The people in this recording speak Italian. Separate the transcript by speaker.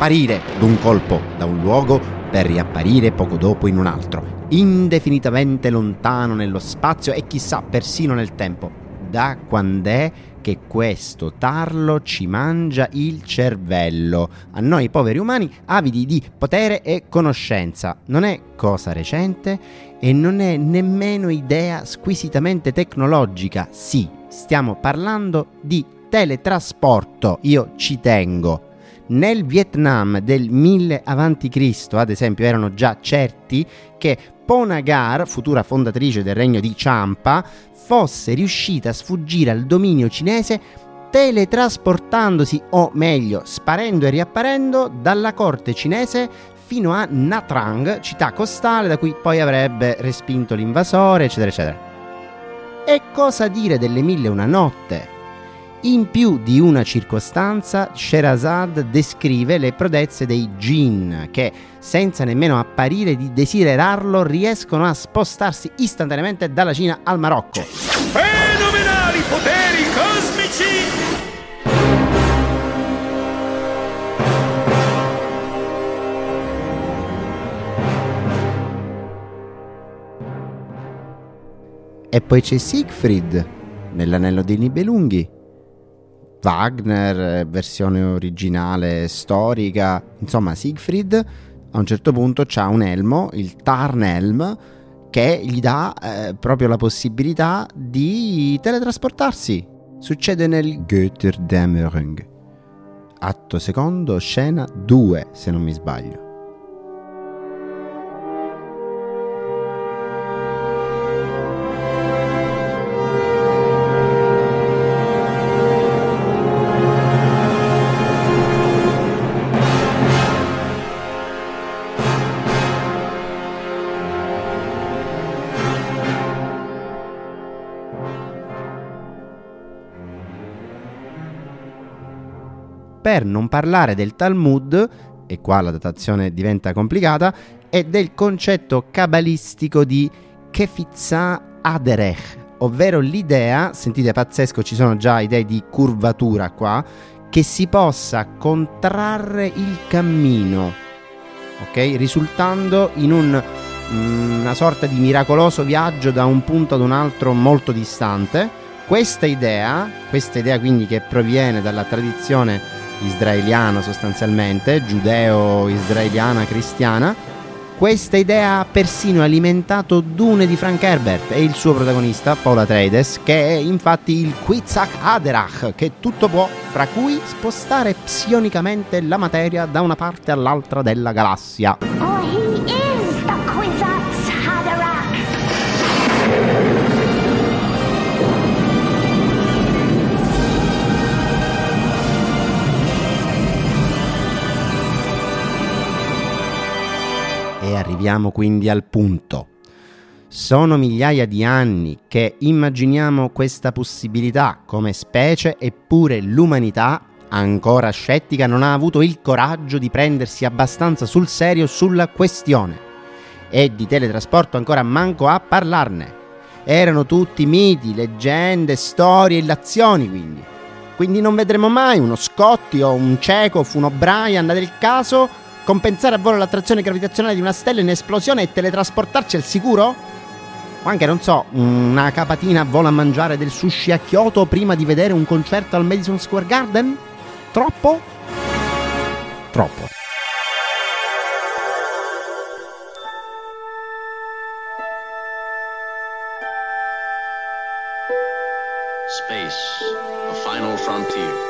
Speaker 1: sparire d'un colpo da un luogo per riapparire poco dopo in un altro, indefinitamente lontano nello spazio e chissà persino nel tempo. Da quand'è che questo tarlo ci mangia il cervello, a noi poveri umani avidi di potere e conoscenza. Non è cosa recente e non è nemmeno idea squisitamente tecnologica. Sì, stiamo parlando di teletrasporto, io ci tengo. Nel Vietnam del 1000 a.C., ad esempio, erano già certi che Ponagar, futura fondatrice del regno di Champa, fosse riuscita a sfuggire al dominio cinese teletrasportandosi, o meglio, sparendo e riapparendo dalla corte cinese fino a Nha Trang, città costale da cui poi avrebbe respinto l'invasore, eccetera, eccetera. E cosa dire delle mille una notte? In più di una circostanza, Sherazad descrive le prodezze dei jinn che, senza nemmeno apparire di desiderarlo, riescono a spostarsi istantaneamente dalla Cina al Marocco.
Speaker 2: Fenomenali poteri cosmici!
Speaker 1: E poi c'è Siegfried nell'anello dei Nibelunghi Wagner, versione originale storica, insomma Siegfried a un certo punto ha un elmo, il Tarnelm, che gli dà eh, proprio la possibilità di teletrasportarsi. Succede nel Götterdämmerung. Atto secondo, scena 2, se non mi sbaglio. Per non parlare del Talmud, e qua la datazione diventa complicata, e del concetto cabalistico di Kefizah Aderech, ovvero l'idea, sentite pazzesco, ci sono già idee di curvatura qua, che si possa contrarre il cammino, ok? Risultando in un, mm, una sorta di miracoloso viaggio da un punto ad un altro molto distante. Questa idea, questa idea quindi che proviene dalla tradizione israeliana sostanzialmente, giudeo-israeliana cristiana, questa idea ha persino alimentato Dune di Frank Herbert e il suo protagonista Paula Atreides, che è infatti il Quitzak Aderach, che tutto può, fra cui spostare psionicamente la materia da una parte all'altra della galassia. Oh, arriviamo quindi al punto. Sono migliaia di anni che immaginiamo questa possibilità come specie eppure l'umanità, ancora scettica, non ha avuto il coraggio di prendersi abbastanza sul serio sulla questione. E di teletrasporto ancora manco a parlarne. Erano tutti miti, leggende, storie, illazioni quindi. Quindi non vedremo mai uno Scotti o un Chekhov, un O'Brien del caso compensare a volo l'attrazione gravitazionale di una stella in esplosione e teletrasportarci al sicuro? O anche, non so, una capatina vola a mangiare del sushi a Kyoto prima di vedere un concerto al Madison Square Garden? Troppo? Troppo. Space, the final frontier.